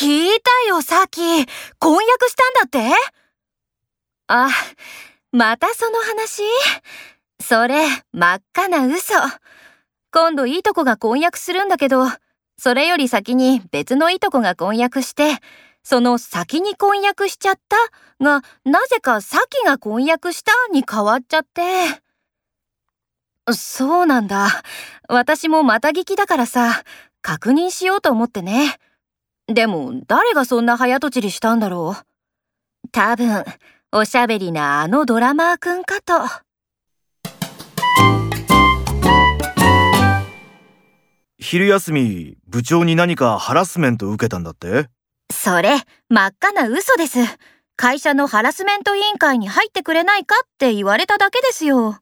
聞いたよ、さっき。婚約したんだって？あ、またその話？それ、真っ赤な嘘。今度いいとこが婚約するんだけど、それより先に別のいとこが婚約して、その先に婚約しちゃったが、なぜか先が婚約したに変わっちゃって。そうなんだ。私もまた聞きだからさ、確認しようと思ってね。でも、誰がそんな早とちりしたんだろう。多分、おしゃべりなあのドラマーくんかと。昼休み、部長に何かハラスメント受けたんだって？それ、真っ赤な嘘です。会社のハラスメント委員会に入ってくれないかって言われただけですよ。